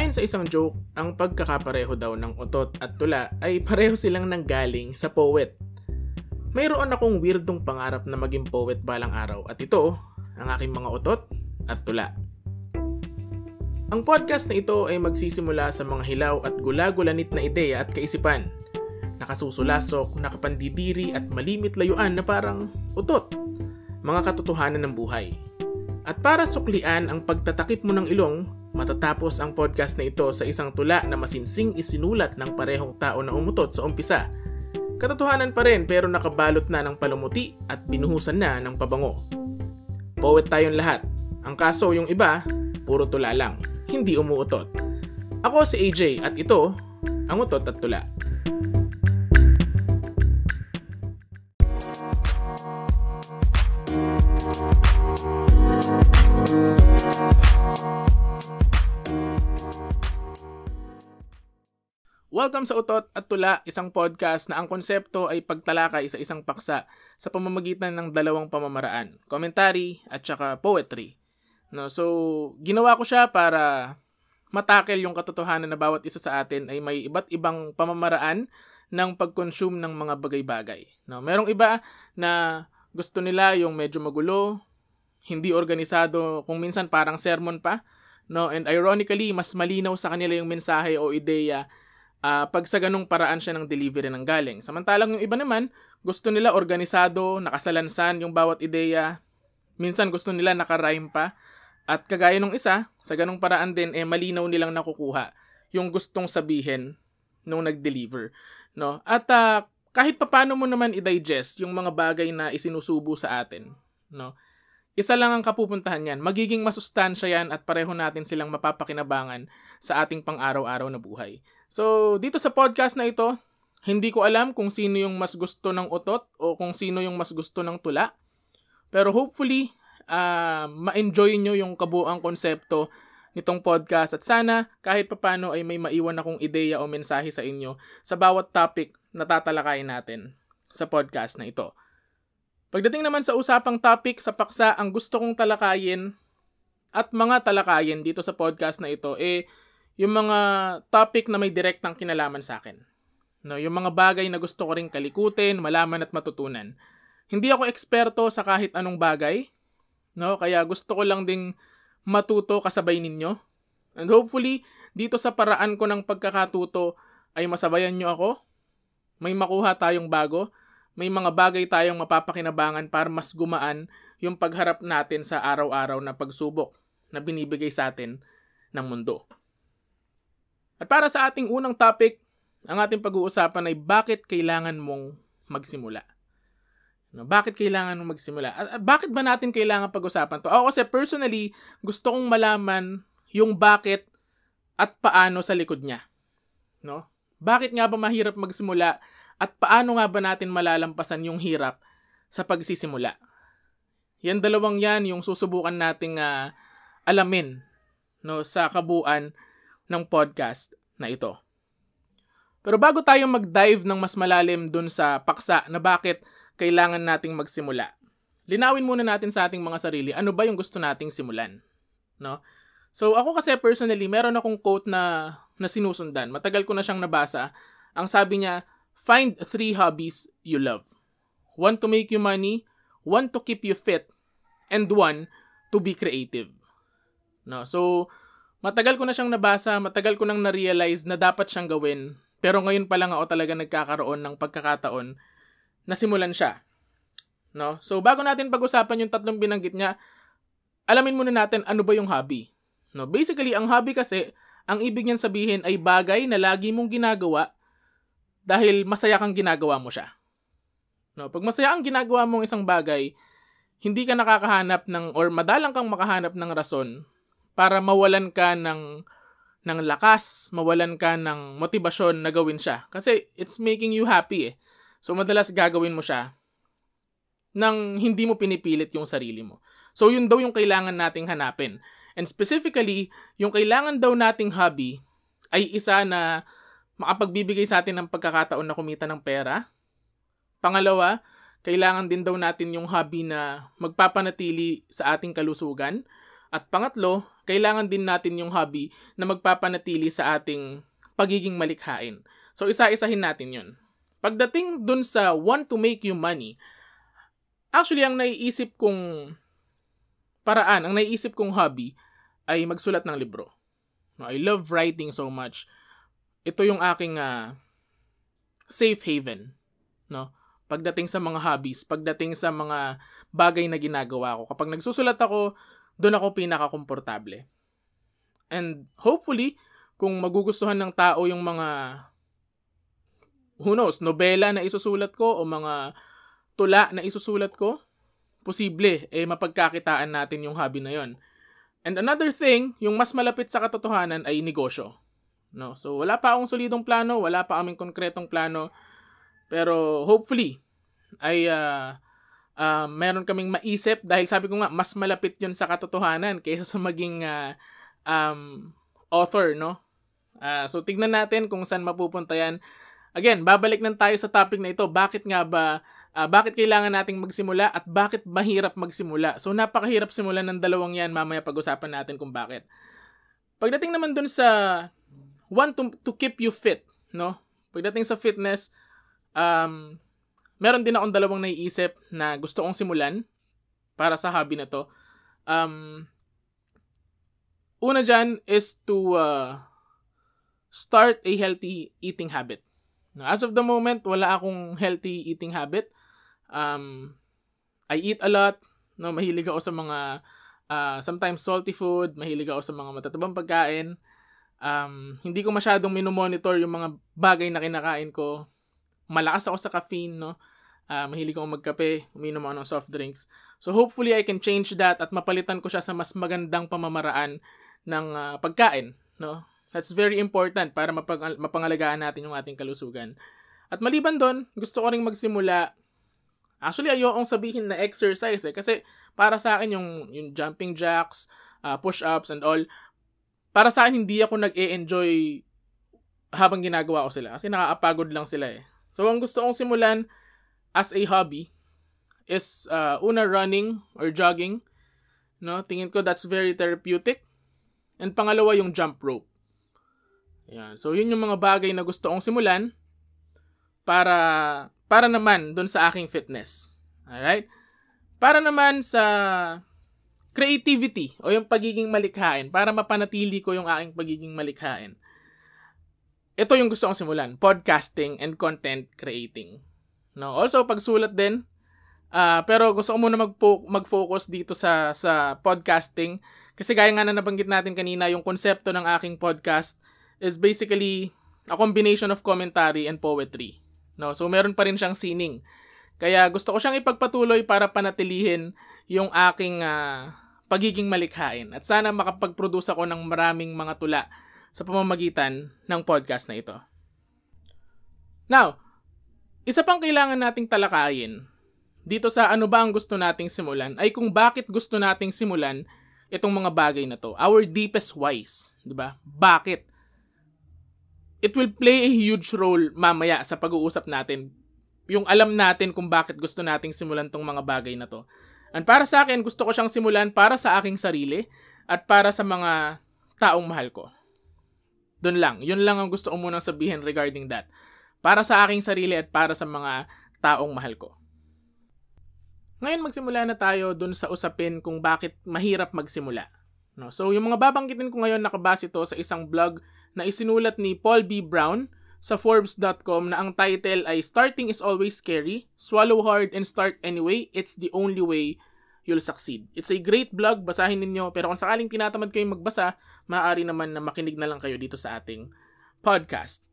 Ayon sa isang joke, ang pagkakapareho daw ng utot at tula ay pareho silang nanggaling sa poet. Mayroon akong weirdong pangarap na maging poet balang araw at ito, ang aking mga utot at tula. Ang podcast na ito ay magsisimula sa mga hilaw at gulagulanit na ideya at kaisipan. Nakasusulasok, nakapandidiri at malimit layuan na parang utot. Mga katotohanan ng buhay. At para suklian ang pagtatakip mo ng ilong, matatapos ang podcast na ito sa isang tula na masinsing isinulat ng parehong tao na umutot sa umpisa. Katotohanan pa rin pero nakabalot na ng palumuti at binuhusan na ng pabango. Poet tayong lahat. Ang kaso yung iba, puro tula lang hindi umuutot. Ako si AJ at ito ang Utot at Tula. Welcome sa Utot at Tula, isang podcast na ang konsepto ay pagtalakay sa isang paksa sa pamamagitan ng dalawang pamamaraan, commentary at saka poetry. No, so ginawa ko siya para matakel yung katotohanan na bawat isa sa atin ay may iba't ibang pamamaraan ng pag-consume ng mga bagay-bagay. No, merong iba na gusto nila yung medyo magulo, hindi organisado, kung minsan parang sermon pa, no? And ironically, mas malinaw sa kanila yung mensahe o ideya uh, pag sa ganung paraan siya ng delivery ng galing. Samantalang yung iba naman, gusto nila organisado, nakasalansan yung bawat ideya. Minsan gusto nila naka-rhyme pa. At kagaya nung isa, sa ganong paraan din, eh, malinaw nilang nakukuha yung gustong sabihin nung nag-deliver. No? At uh, kahit papano mo naman i-digest yung mga bagay na isinusubo sa atin, no? Isa lang ang kapupuntahan yan. Magiging masustansya yan at pareho natin silang mapapakinabangan sa ating pang-araw-araw na buhay. So, dito sa podcast na ito, hindi ko alam kung sino yung mas gusto ng utot o kung sino yung mas gusto ng tula. Pero hopefully, uh, ma-enjoy nyo yung kabuang konsepto nitong podcast at sana kahit papano ay may maiwan akong ideya o mensahe sa inyo sa bawat topic na tatalakayin natin sa podcast na ito. Pagdating naman sa usapang topic sa paksa, ang gusto kong talakayin at mga talakayin dito sa podcast na ito eh yung mga topic na may direktang kinalaman sa akin. No, yung mga bagay na gusto ko ring kalikutin, malaman at matutunan. Hindi ako eksperto sa kahit anong bagay, No? Kaya gusto ko lang ding matuto kasabay ninyo. And hopefully, dito sa paraan ko ng pagkakatuto ay masabayan nyo ako. May makuha tayong bago. May mga bagay tayong mapapakinabangan para mas gumaan yung pagharap natin sa araw-araw na pagsubok na binibigay sa atin ng mundo. At para sa ating unang topic, ang ating pag-uusapan ay bakit kailangan mong magsimula. No, bakit kailangan mo magsimula? At, at bakit ba natin kailangan pag-usapan to? Ako kasi personally, gusto kong malaman yung bakit at paano sa likod niya. No? Bakit nga ba mahirap magsimula at paano nga ba natin malalampasan yung hirap sa pagsisimula? Yan dalawang yan yung susubukan nating uh, alamin no sa kabuuan ng podcast na ito. Pero bago tayo mag-dive ng mas malalim dun sa paksa na bakit kailangan nating magsimula. Linawin muna natin sa ating mga sarili, ano ba yung gusto nating simulan? No? So ako kasi personally, meron akong quote na, na sinusundan. Matagal ko na siyang nabasa. Ang sabi niya, find three hobbies you love. One to make you money, one to keep you fit, and one to be creative. No? So, matagal ko na siyang nabasa, matagal ko nang na-realize na dapat siyang gawin. Pero ngayon pa lang ako talaga nagkakaroon ng pagkakataon nasimulan siya. No? So bago natin pag-usapan yung tatlong binanggit niya, alamin muna natin ano ba yung hobby. No? Basically, ang hobby kasi, ang ibig niyan sabihin ay bagay na lagi mong ginagawa dahil masaya kang ginagawa mo siya. No? Pag masaya ang ginagawa mong isang bagay, hindi ka nakakahanap ng or madalang kang makahanap ng rason para mawalan ka ng ng lakas, mawalan ka ng motibasyon na gawin siya. Kasi it's making you happy eh. So madalas gagawin mo siya nang hindi mo pinipilit yung sarili mo. So yun daw yung kailangan nating hanapin. And specifically, yung kailangan daw nating hobby ay isa na makapagbibigay sa atin ng pagkakataon na kumita ng pera. Pangalawa, kailangan din daw natin yung hobby na magpapanatili sa ating kalusugan. At pangatlo, kailangan din natin yung hobby na magpapanatili sa ating pagiging malikhain. So, isa-isahin natin yun. Pagdating dun sa want to make you money, actually, ang naiisip kong paraan, ang naiisip kong hobby ay magsulat ng libro. I love writing so much. Ito yung aking uh, safe haven. No? Pagdating sa mga hobbies, pagdating sa mga bagay na ginagawa ko. Kapag nagsusulat ako, doon ako pinaka-komportable. And hopefully, kung magugustuhan ng tao yung mga who knows, nobela na isusulat ko o mga tula na isusulat ko, posible eh mapagkakitaan natin yung hobby na yon. And another thing, yung mas malapit sa katotohanan ay negosyo. No? So wala pa akong solidong plano, wala pa kaming konkretong plano, pero hopefully ay uh, uh, meron kaming maisip dahil sabi ko nga mas malapit 'yon sa katotohanan kaysa sa maging uh, um, author, no? Uh, so tignan natin kung saan mapupunta 'yan Again, babalik nang tayo sa topic na ito. Bakit nga ba uh, bakit kailangan nating magsimula at bakit mahirap magsimula? So napakahirap simulan ng dalawang 'yan. Mamaya pag-usapan natin kung bakit. Pagdating naman dun sa want to, to keep you fit, no? Pagdating sa fitness, um, meron din akong dalawang naiisip na gusto kong simulan para sa hobby na to. Um, una dyan is to uh, start a healthy eating habit. As of the moment, wala akong healthy eating habit. Um, I eat a lot. No, mahilig ako sa mga uh, sometimes salty food, mahilig ako sa mga matatabang pagkain. Um, hindi ko masyadong minomonitor yung mga bagay na kinakain ko. Malakas ako sa caffeine, no? Uh, mahilig ako magkape, uminom ako ng soft drinks. So hopefully I can change that at mapalitan ko siya sa mas magandang pamamaraan ng uh, pagkain, no? That's very important para mapang- mapangalagaan natin yung ating kalusugan. At maliban doon, gusto ko ring magsimula Actually, ayokong sabihin na exercise eh. Kasi para sa akin yung, yung jumping jacks, uh, push-ups and all, para sa akin hindi ako nag-e-enjoy habang ginagawa ko sila. Kasi nakakapagod lang sila eh. So, ang gusto kong simulan as a hobby is uh, una running or jogging. No, tingin ko that's very therapeutic. And pangalawa yung jump rope. Ayan. So, yun yung mga bagay na gusto kong simulan para para naman doon sa aking fitness. Alright? Para naman sa creativity o yung pagiging malikhain, para mapanatili ko yung aking pagiging malikhain. Ito yung gusto kong simulan, podcasting and content creating. No, also pagsulat din. Uh, pero gusto ko muna mag- mag-focus dito sa sa podcasting kasi gaya nga na nabanggit natin kanina yung konsepto ng aking podcast is basically a combination of commentary and poetry. No? So meron pa rin siyang sining. Kaya gusto ko siyang ipagpatuloy para panatilihin yung aking uh, pagiging malikhain. At sana makapag-produce ako ng maraming mga tula sa pamamagitan ng podcast na ito. Now, isa pang kailangan nating talakayin dito sa ano ba ang gusto nating simulan ay kung bakit gusto nating simulan itong mga bagay na to. Our deepest whys, 'di ba? Bakit? it will play a huge role mamaya sa pag-uusap natin. Yung alam natin kung bakit gusto nating simulan tong mga bagay na to. And para sa akin, gusto ko siyang simulan para sa aking sarili at para sa mga taong mahal ko. Doon lang. Yun lang ang gusto ko munang sabihin regarding that. Para sa aking sarili at para sa mga taong mahal ko. Ngayon magsimula na tayo dun sa usapin kung bakit mahirap magsimula. No? So yung mga babanggitin ko ngayon nakabase ito sa isang blog na isinulat ni Paul B. Brown sa Forbes.com na ang title ay Starting is always scary, swallow hard and start anyway, it's the only way you'll succeed. It's a great blog, basahin ninyo, pero kung sakaling tinatamad kayong magbasa, maaari naman na makinig na lang kayo dito sa ating podcast.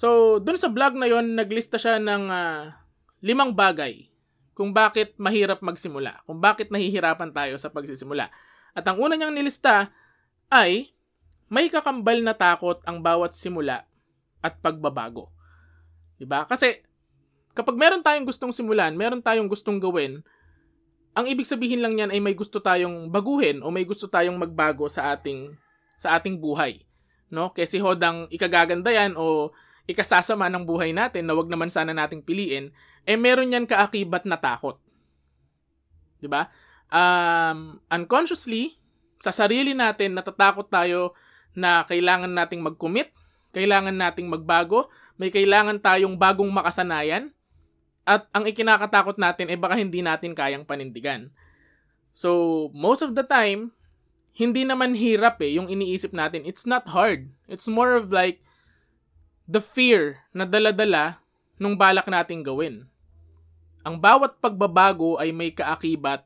So, dun sa blog na yon naglista siya ng uh, limang bagay kung bakit mahirap magsimula, kung bakit nahihirapan tayo sa pagsisimula. At ang una niyang nilista ay may kakambal na takot ang bawat simula at pagbabago. 'Di ba? Kasi kapag meron tayong gustong simulan, meron tayong gustong gawin, ang ibig sabihin lang niyan ay may gusto tayong baguhin o may gusto tayong magbago sa ating sa ating buhay. No? Kasi hodang ikagaganda yan o ikasasama ng buhay natin na wag naman sana nating piliin, eh meron yan kaakibat na takot. 'Di ba? Um, unconsciously, sa sarili natin natatakot tayo na kailangan nating mag-commit, kailangan nating magbago, may kailangan tayong bagong makasanayan, at ang ikinakatakot natin ay baka hindi natin kayang panindigan. So, most of the time, hindi naman hirap eh yung iniisip natin. It's not hard. It's more of like the fear na daladala nung balak nating gawin. Ang bawat pagbabago ay may kaakibat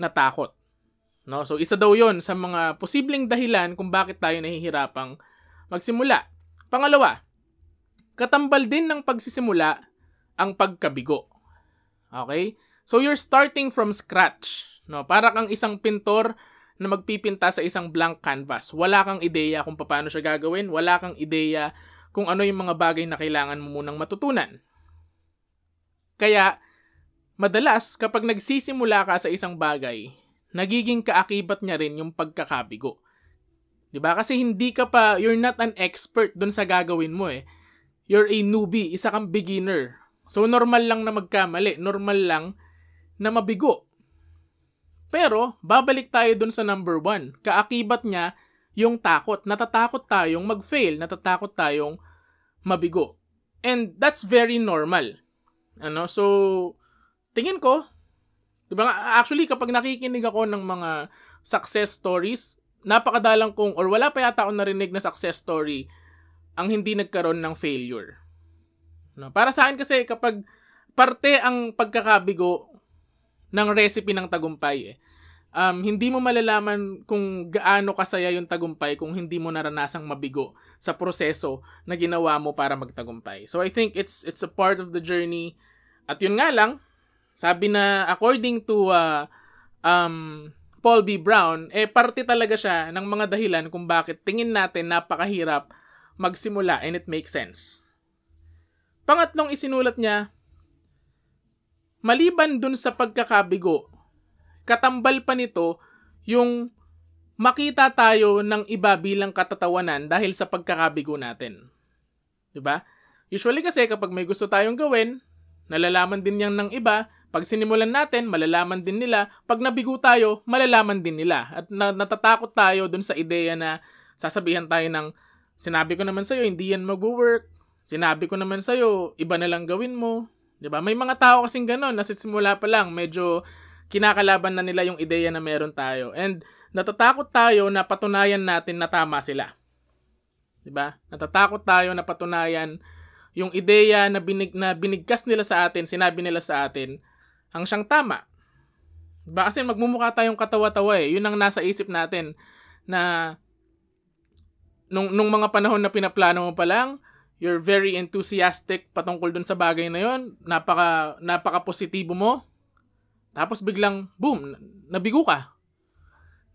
na takot. No? So, isa daw yon sa mga posibleng dahilan kung bakit tayo nahihirapang magsimula. Pangalawa, katambal din ng pagsisimula ang pagkabigo. Okay? So you're starting from scratch, no? Para kang isang pintor na magpipinta sa isang blank canvas. Wala kang ideya kung paano siya gagawin, wala kang ideya kung ano yung mga bagay na kailangan mo munang matutunan. Kaya, madalas kapag nagsisimula ka sa isang bagay, nagiging kaakibat niya rin yung pagkakabigo. 'Di ba? Kasi hindi ka pa you're not an expert dun sa gagawin mo eh. You're a newbie, isa kang beginner. So, normal lang na magkamali. Normal lang na mabigo. Pero, babalik tayo dun sa number one. Kaakibat niya yung takot. Natatakot tayong mag-fail. Natatakot tayong mabigo. And that's very normal. Ano? So, tingin ko, diba, actually, kapag nakikinig ako ng mga success stories, napakadalang kong, or wala pa yata akong narinig na success story ang hindi nagkaroon ng failure. No? Para sa akin kasi kapag parte ang pagkakabigo ng recipe ng tagumpay eh. Um, hindi mo malalaman kung gaano kasaya yung tagumpay kung hindi mo naranasang mabigo sa proseso na ginawa mo para magtagumpay. So I think it's it's a part of the journey. At yun nga lang, sabi na according to uh, um, Paul B. Brown, eh parte talaga siya ng mga dahilan kung bakit tingin natin napakahirap magsimula and it makes sense. Pangatlong isinulat niya, maliban dun sa pagkakabigo, katambal pa nito yung makita tayo ng iba bilang katatawanan dahil sa pagkakabigo natin. 'Di ba? Usually kasi kapag may gusto tayong gawin, nalalaman din yang ng iba, pag sinimulan natin, malalaman din nila, pag nabigo tayo, malalaman din nila. At na- natatakot tayo dun sa ideya na sasabihan tayo ng sinabi ko naman sa'yo, hindi yan mag-work, Sinabi ko naman sa'yo, iba na lang gawin mo. 'Di ba? May mga tao kasing gano'n, nasisimula pa lang, medyo kinakalaban na nila yung ideya na meron tayo. And natatakot tayo na patunayan natin na tama sila. 'Di ba? Natatakot tayo na patunayan yung ideya na, binig, na binigkas nila sa atin, sinabi nila sa atin, ang siyang tama. Diba? Kasi magmumukha tayong katawa-tawa eh. Yun ang nasa isip natin na nung, nung mga panahon na pinaplano mo pa lang, you're very enthusiastic patungkol dun sa bagay na yon napaka napaka positibo mo tapos biglang boom nabigo ka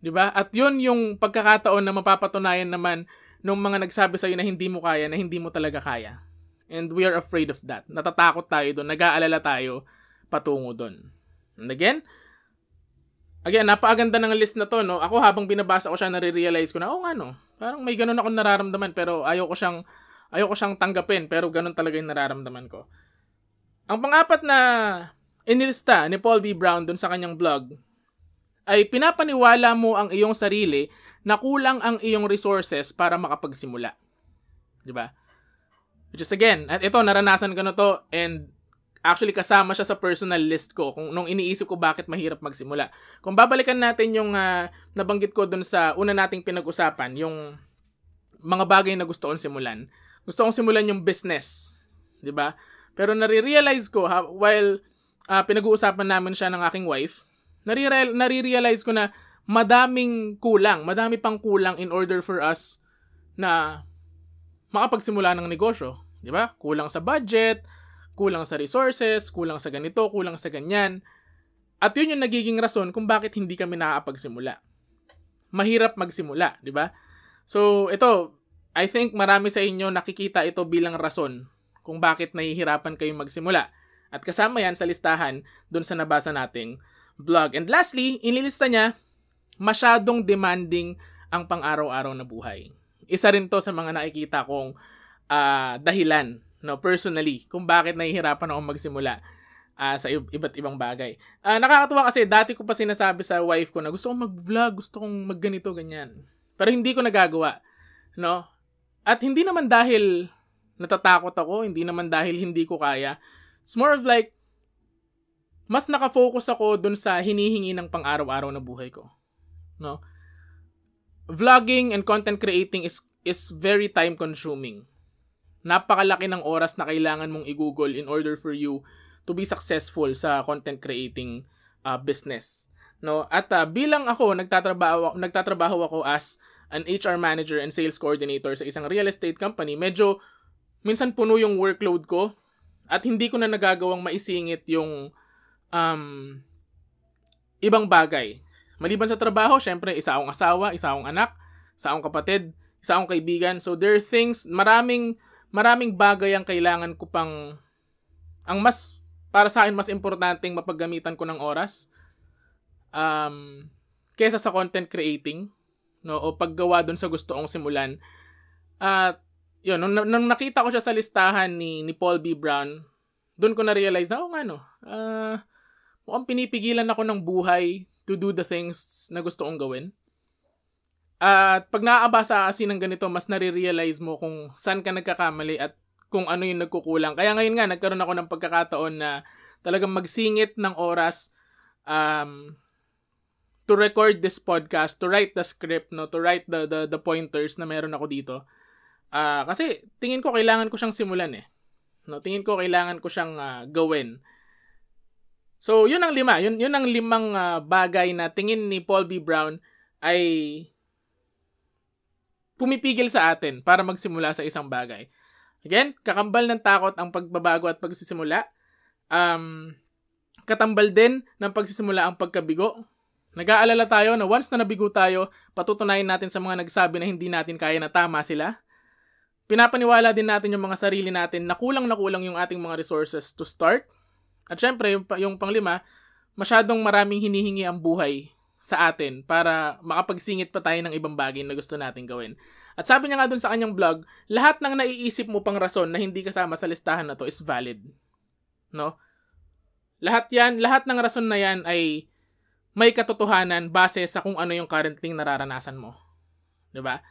'di ba at yon yung pagkakataon na mapapatunayan naman ng mga nagsabi sa iyo na hindi mo kaya na hindi mo talaga kaya and we are afraid of that natatakot tayo doon nag-aalala tayo patungo doon and again Again, napakaganda ng list na to, no? Ako habang binabasa ko siya, nare-realize ko na, oh nga, no? Parang may ganun akong nararamdaman, pero ayaw ko siyang Ayoko siyang tanggapin pero ganun talaga yung nararamdaman ko. Ang pangapat na inilista ni Paul B. Brown dun sa kanyang blog ay pinapaniwala mo ang iyong sarili na kulang ang iyong resources para makapagsimula. 'Di ba? Which is again, at ito naranasan ko na to and actually kasama siya sa personal list ko kung nung iniisip ko bakit mahirap magsimula. Kung babalikan natin yung uh, nabanggit ko dun sa una nating pinag-usapan, yung mga bagay na gusto kong simulan gusto kong simulan yung business. 'Di ba? Pero nare-realize ko ha, while uh, pinag-uusapan namin siya ng aking wife, nare- nare-realize ko na madaming kulang, madami pang kulang in order for us na makapagsimula ng negosyo, 'di ba? Kulang sa budget, kulang sa resources, kulang sa ganito, kulang sa ganyan. At 'yun yung nagiging rason kung bakit hindi kami nakakapagsimula. Mahirap magsimula, 'di ba? So, ito, I think marami sa inyo nakikita ito bilang rason kung bakit nahihirapan kayong magsimula. At kasama yan sa listahan dun sa nabasa nating blog. And lastly, inilista niya, masyadong demanding ang pang-araw-araw na buhay. Isa rin to sa mga nakikita kong uh, dahilan, no, personally, kung bakit nahihirapan ako magsimula. uh, sa iba't ibang bagay. Uh, nakakatuwa kasi dati ko pa sinasabi sa wife ko na gusto kong mag-vlog, gusto kong magganito, ganyan. Pero hindi ko nagagawa. No? At hindi naman dahil natatakot ako, hindi naman dahil hindi ko kaya. It's more of like, mas nakafocus ako dun sa hinihingi ng pang-araw-araw na buhay ko. No? Vlogging and content creating is is very time consuming. Napakalaki ng oras na kailangan mong i-google in order for you to be successful sa content creating uh, business. No? At uh, bilang ako nagtatrabaho nagtatrabaho ako as an HR manager and sales coordinator sa isang real estate company, medyo minsan puno yung workload ko at hindi ko na nagagawang maisingit yung um, ibang bagay. Maliban sa trabaho, syempre, isa akong asawa, isa akong anak, isa akong kapatid, isa akong kaibigan. So, there are things, maraming, maraming bagay ang kailangan ko pang, ang mas, para sa akin, mas importanteng mapaggamitan ko ng oras, um, kesa sa content creating, no, o paggawa dun sa gusto kong simulan. At, uh, yun, nung, nung nakita ko siya sa listahan ni, ni Paul B. Brown, doon ko na-realize na, oh nga no, uh, mukhang pinipigilan ako ng buhay to do the things na gusto kong gawin. At pag naaabasa kasi ng ganito, mas nare-realize mo kung saan ka nagkakamali at kung ano yung nagkukulang. Kaya ngayon nga, nagkaroon ako ng pagkakataon na talagang magsingit ng oras um, to record this podcast, to write the script, no, to write the, the, the pointers na meron ako dito. Uh, kasi tingin ko kailangan ko siyang simulan eh. No, tingin ko kailangan ko siyang uh, gawin So, yun ang lima. Yun, yun ang limang uh, bagay na tingin ni Paul B. Brown ay pumipigil sa atin para magsimula sa isang bagay. Again, kakambal ng takot ang pagbabago at pagsisimula. Um, katambal din ng pagsisimula ang pagkabigo. Nag-aalala tayo na once na nabigo tayo, patutunayan natin sa mga nagsabi na hindi natin kaya na tama sila. Pinapaniwala din natin yung mga sarili natin na kulang na kulang yung ating mga resources to start at syempre, yung, yung panglima, masyadong maraming hinihingi ang buhay sa atin para makapagsingit pa tayo ng ibang bagay na gusto natin gawin. At sabi niya nga dun sa kanyang blog, lahat ng naiisip mo pang rason na hindi kasama sa listahan na to is valid. No? Lahat yan, lahat ng rason na yan ay may katotohanan base sa kung ano yung currently nararanasan mo. 'Di ba?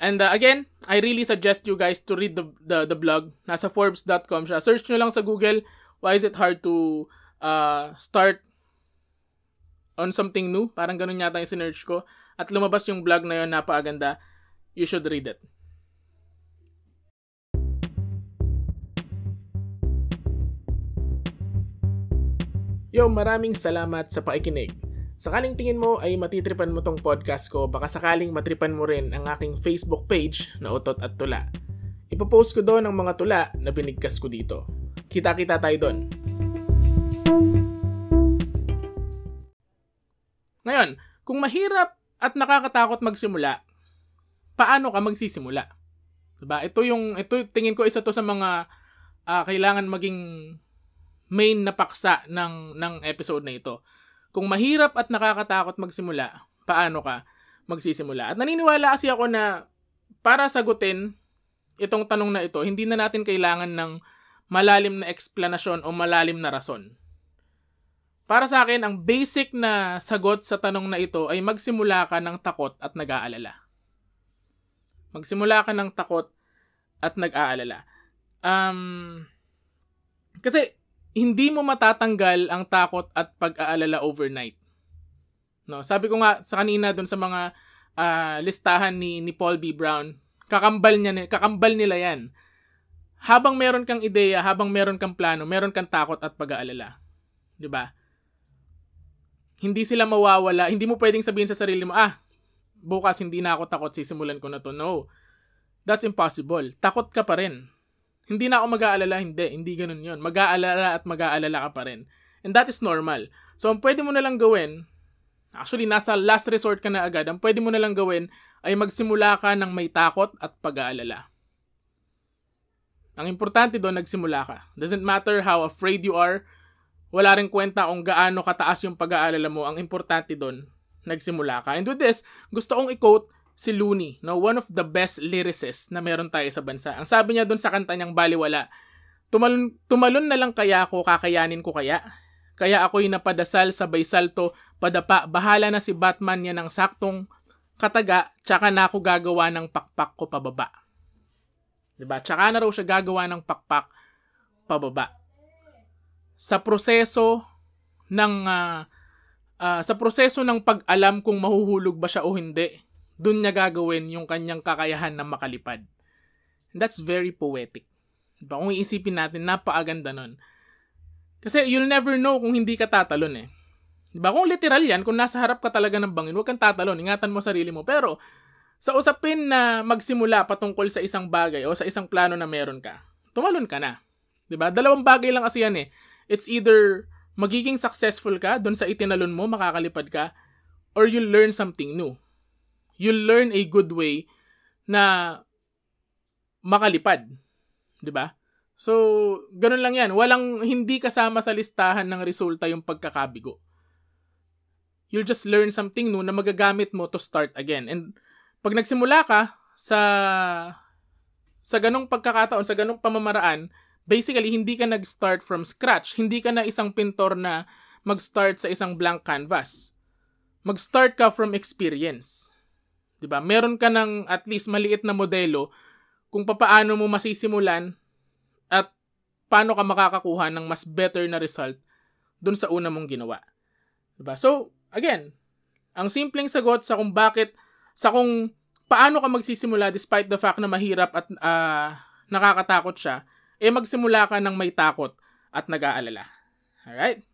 And uh, again, I really suggest you guys to read the the, the blog. Nasa forbes.com siya. Search nyo lang sa Google why is it hard to uh, start on something new? Parang ganun yata yung sinerch ko. At lumabas yung blog na yun, napakaganda. You should read it. Yo, maraming salamat sa pakikinig. Sakaling tingin mo ay matitripan mo tong podcast ko, baka sakaling matripan mo rin ang aking Facebook page na Utot at Tula. Ipopost ko doon ang mga tula na binigkas ko dito. Kita-kita tayo doon. Ngayon, kung mahirap at nakakatakot magsimula, paano ka magsisimula? Diba? Ito yung ito tingin ko isa to sa mga uh, kailangan maging main na paksa ng ng episode na ito. Kung mahirap at nakakatakot magsimula, paano ka magsisimula? At naniniwala kasi ako na para sagutin itong tanong na ito, hindi na natin kailangan ng malalim na eksplanasyon o malalim na rason. Para sa akin, ang basic na sagot sa tanong na ito ay magsimula ka ng takot at nag-aalala. Magsimula ka ng takot at nag-aalala. Um, kasi hindi mo matatanggal ang takot at pag-aalala overnight. No, sabi ko nga sa kanina doon sa mga uh, listahan ni ni Paul B. Brown, kakambal niya kakambal nila 'yan habang meron kang ideya, habang meron kang plano, meron kang takot at pag-aalala. 'Di ba? Hindi sila mawawala. Hindi mo pwedeng sabihin sa sarili mo, ah, bukas hindi na ako takot, sisimulan ko na to. No. That's impossible. Takot ka pa rin. Hindi na ako mag-aalala, hindi. Hindi ganun yon. Mag-aalala at mag-aalala ka pa rin. And that is normal. So, ang pwede mo na lang gawin, actually, nasa last resort ka na agad, ang pwede mo na lang gawin ay magsimula ka ng may takot at pag-aalala. Ang importante doon, nagsimula ka. Doesn't matter how afraid you are, wala rin kwenta kung gaano kataas yung pag-aalala mo. Ang importante doon, nagsimula ka. And with this, gusto kong i-quote si Looney, no? one of the best lyricists na meron tayo sa bansa. Ang sabi niya doon sa kanta niyang Baliwala, Tumalon, tumalon na lang kaya ako, kakayanin ko kaya? Kaya ako'y napadasal, sabay salto, padapa, bahala na si Batman yan ng saktong kataga, tsaka na ako gagawa ng pakpak ko pababa. Diba? Tsaka na raw siya gagawa ng pakpak pababa. Sa proseso ng uh, uh, sa proseso ng pag-alam kung mahuhulog ba siya o hindi, dun niya gagawin yung kanyang kakayahan na makalipad. That's very poetic. Diba? Kung iisipin natin, napakaganda nun. Kasi you'll never know kung hindi ka tatalon eh. Diba? Kung literal yan, kung nasa harap ka talaga ng bangin, huwag kang tatalon, ingatan mo sarili mo. Pero, sa usapin na magsimula patungkol sa isang bagay o sa isang plano na meron ka, tumalon ka na. Diba? Dalawang bagay lang kasi yan eh. It's either magiging successful ka doon sa itinalon mo, makakalipad ka, or you'll learn something new. You'll learn a good way na makalipad. 'Di ba? So, ganun lang yan. Walang hindi kasama sa listahan ng resulta yung pagkakabigo. You'll just learn something new na magagamit mo to start again. And pag nagsimula ka sa sa ganong pagkakataon, sa ganong pamamaraan, basically hindi ka nag-start from scratch. Hindi ka na isang pintor na mag-start sa isang blank canvas. Mag-start ka from experience. 'Di ba? Meron ka ng at least maliit na modelo kung paano mo masisimulan at paano ka makakakuha ng mas better na result dun sa una mong ginawa. Diba? So, again, ang simpleng sagot sa kung bakit, sa kung paano ka magsisimula despite the fact na mahirap at uh, nakakatakot siya, eh magsimula ka ng may takot at nag-aalala. Alright?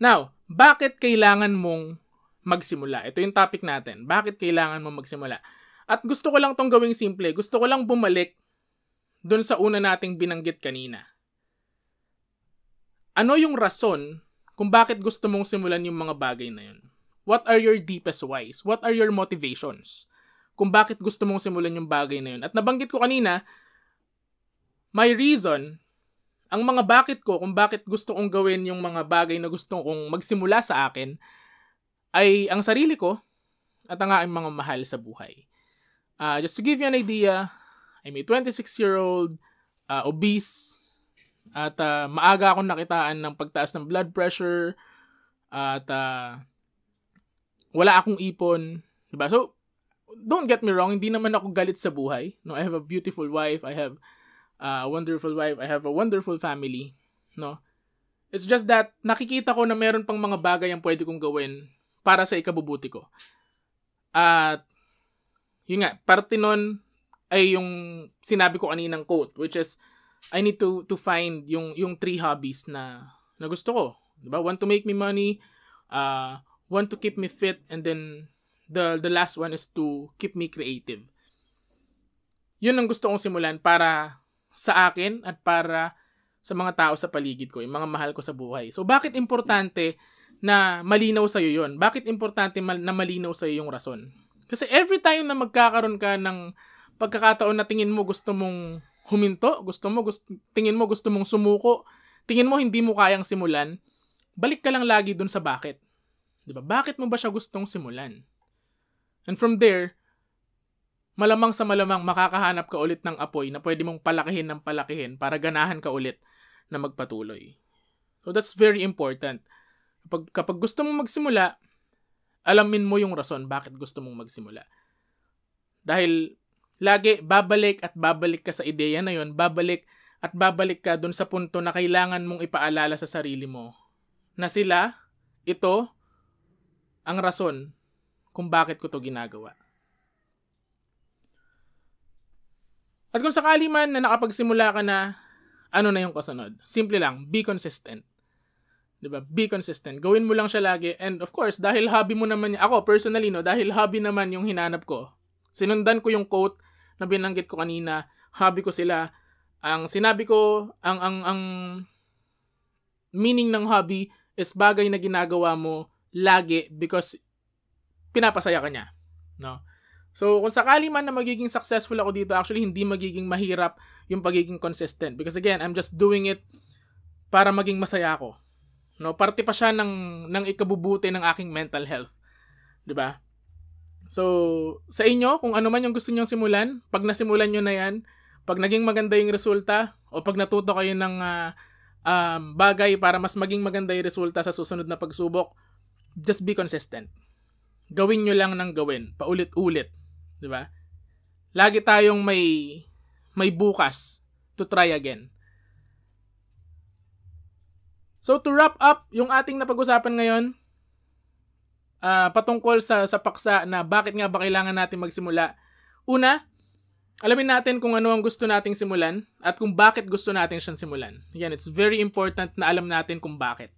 Now, bakit kailangan mong magsimula? Ito yung topic natin. Bakit kailangan mong magsimula? At gusto ko lang tong gawing simple. Gusto ko lang bumalik dun sa una nating binanggit kanina. Ano yung rason kung bakit gusto mong simulan yung mga bagay na yun? What are your deepest whys? What are your motivations? Kung bakit gusto mong simulan yung bagay na yun. At nabanggit ko kanina, my reason, ang mga bakit ko kung bakit gusto kong gawin yung mga bagay na gusto kong magsimula sa akin, ay ang sarili ko at ang aking mga mahal sa buhay. Uh, just to give you an idea, I'm a 26-year-old uh, obese at uh, maaga akong nakitaan ng pagtaas ng blood pressure at uh, wala akong ipon. Diba? So, don't get me wrong, hindi naman ako galit sa buhay. No, I have a beautiful wife, I have a wonderful wife, I have a wonderful family. No? It's just that nakikita ko na meron pang mga bagay ang pwede kong gawin para sa ikabubuti ko. At yun nga, parte nun ay yung sinabi ko kaninang quote, which is, I need to to find yung yung three hobbies na na gusto ko. 'Di ba? Want to make me money, uh want to keep me fit and then the the last one is to keep me creative. Yun ang gusto kong simulan para sa akin at para sa mga tao sa paligid ko, yung mga mahal ko sa buhay. So bakit importante na malinaw sa iyo 'yon? Bakit importante na malinaw sa iyo yung rason? Kasi every time na magkakaroon ka ng pagkakataon na tingin mo gusto mong huminto, gusto mo gusto, tingin mo gusto mong sumuko, tingin mo hindi mo kayang simulan, balik ka lang lagi dun sa bakit. 'Di ba? Bakit mo ba siya gustong simulan? And from there, malamang sa malamang makakahanap ka ulit ng apoy na pwede mong palakihin ng palakihin para ganahan ka ulit na magpatuloy. So that's very important. Kapag, kapag gusto mong magsimula, alamin mo yung rason bakit gusto mong magsimula. Dahil lagi babalik at babalik ka sa ideya na yon, babalik at babalik ka dun sa punto na kailangan mong ipaalala sa sarili mo na sila, ito, ang rason kung bakit ko to ginagawa. At kung sakali man na nakapagsimula ka na, ano na yung kasunod? Simple lang, be consistent. 'Di ba? Be consistent. Gawin mo lang siya lagi and of course, dahil hobby mo naman ako personally no, dahil hobby naman yung hinanap ko. Sinundan ko yung quote na binanggit ko kanina, hobby ko sila. Ang sinabi ko, ang ang ang meaning ng hobby is bagay na ginagawa mo lagi because pinapasaya ka niya. No? So, kung sakali man na magiging successful ako dito, actually hindi magiging mahirap yung pagiging consistent because again, I'm just doing it para maging masaya ako. No, parte pa siya ng ng ikabubuti ng aking mental health. 'Di ba? So, sa inyo, kung ano man yung gusto niyo simulan, pag nasimulan niyo na 'yan, Pag naging maganda yung resulta, o pag natuto kayo ng uh, um, bagay para mas maging maganda yung resulta sa susunod na pagsubok, just be consistent. Gawin nyo lang ng gawin, paulit-ulit. Di ba? Lagi tayong may, may bukas to try again. So to wrap up yung ating napag-usapan ngayon, uh, patungkol sa, sa paksa na bakit nga ba kailangan natin magsimula. Una, alamin natin kung ano ang gusto nating simulan at kung bakit gusto natin siyang simulan. Yan, it's very important na alam natin kung bakit.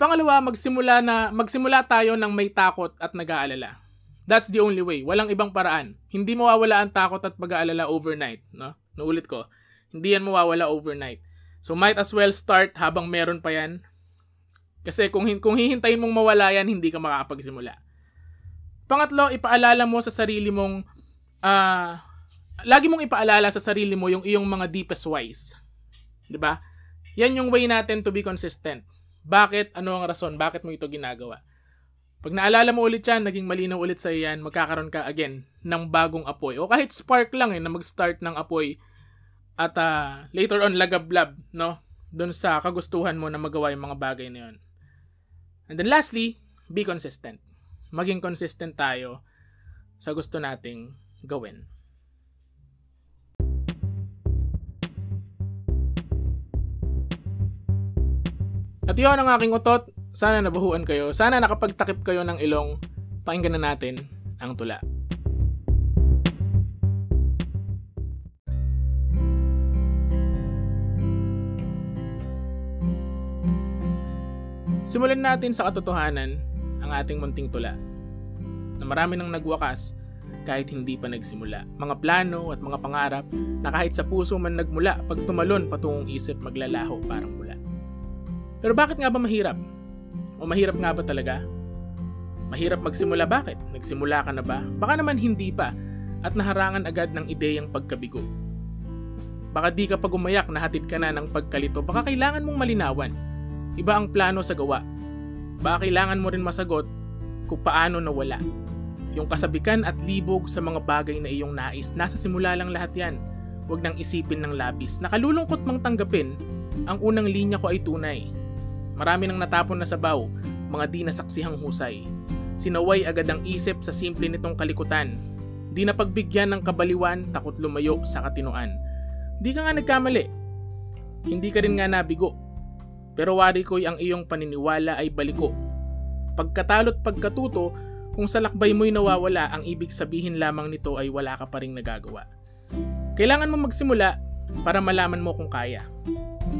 Pangalawa, magsimula na magsimula tayo ng may takot at nag-aalala. That's the only way. Walang ibang paraan. Hindi mawawala ang takot at pag-aalala overnight, no? Naulit ko. Hindi yan mawawala overnight. So might as well start habang meron pa yan. Kasi kung, kung hihintayin mong mawala yan, hindi ka makakapagsimula. Pangatlo, ipaalala mo sa sarili mong uh, lagi mong ipaalala sa sarili mo yung iyong mga deepest whys. 'Di ba? Yan yung way natin to be consistent. Bakit? Ano ang rason? Bakit mo ito ginagawa? Pag naalala mo ulit yan, naging malinaw ulit sa yan, magkakaroon ka again ng bagong apoy. O kahit spark lang eh, na mag-start ng apoy at uh, later on lagablab no doon sa kagustuhan mo na magawa yung mga bagay na yun. And then lastly, be consistent. Maging consistent tayo sa gusto nating gawin. At yun ang aking utot. Sana nabuhuan kayo. Sana nakapagtakip kayo ng ilong. Pakinggan na natin ang tula. Simulan natin sa katotohanan ang ating munting tula na marami nang nagwakas kahit hindi pa nagsimula. Mga plano at mga pangarap na kahit sa puso man nagmula pag tumalon patungong isip maglalaho parang mula. Pero bakit nga ba mahirap? O mahirap nga ba talaga? Mahirap magsimula bakit? Nagsimula ka na ba? Baka naman hindi pa at naharangan agad ng ideyang pagkabigo. Baka di ka pa gumayak na hatid ka na ng pagkalito, baka kailangan mong malinawan Iba ang plano sa gawa. Baka kailangan mo rin masagot kung paano nawala. Yung kasabikan at libog sa mga bagay na iyong nais, nasa simula lang lahat yan. Huwag nang isipin ng labis. Nakalulungkot mang tanggapin, ang unang linya ko ay tunay. Marami nang natapon na sabaw, mga di nasaksihang husay. Sinaway agad ang isip sa simple nitong kalikutan. Di na pagbigyan ng kabaliwan, takot lumayo sa katinuan. Di ka nga nagkamali. Hindi ka rin nga nabigo pero wari ko'y ang iyong paniniwala ay baliko. Pagkatalo't pagkatuto, kung sa lakbay mo'y nawawala, ang ibig sabihin lamang nito ay wala ka pa rin nagagawa. Kailangan mo magsimula para malaman mo kung kaya.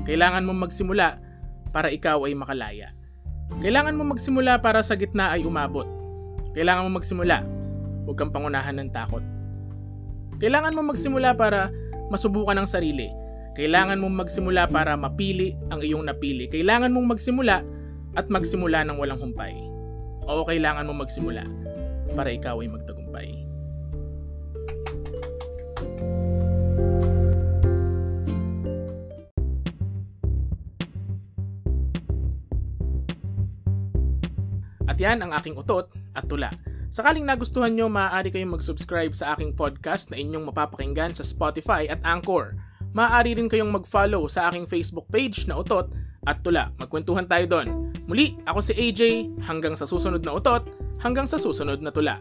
Kailangan mo magsimula para ikaw ay makalaya. Kailangan mo magsimula para sa gitna ay umabot. Kailangan mo magsimula, huwag kang pangunahan ng takot. Kailangan mo magsimula para masubukan ang sarili kailangan mong magsimula para mapili ang iyong napili. Kailangan mong magsimula at magsimula ng walang humpay. O kailangan mong magsimula para ikaw ay magtagumpay. At yan ang aking utot at tula. Sakaling nagustuhan nyo, maaari kayong mag-subscribe sa aking podcast na inyong mapapakinggan sa Spotify at Anchor maaari rin kayong mag-follow sa aking Facebook page na Utot at Tula. Magkwentuhan tayo doon. Muli, ako si AJ, hanggang sa susunod na Utot, hanggang sa susunod na Tula.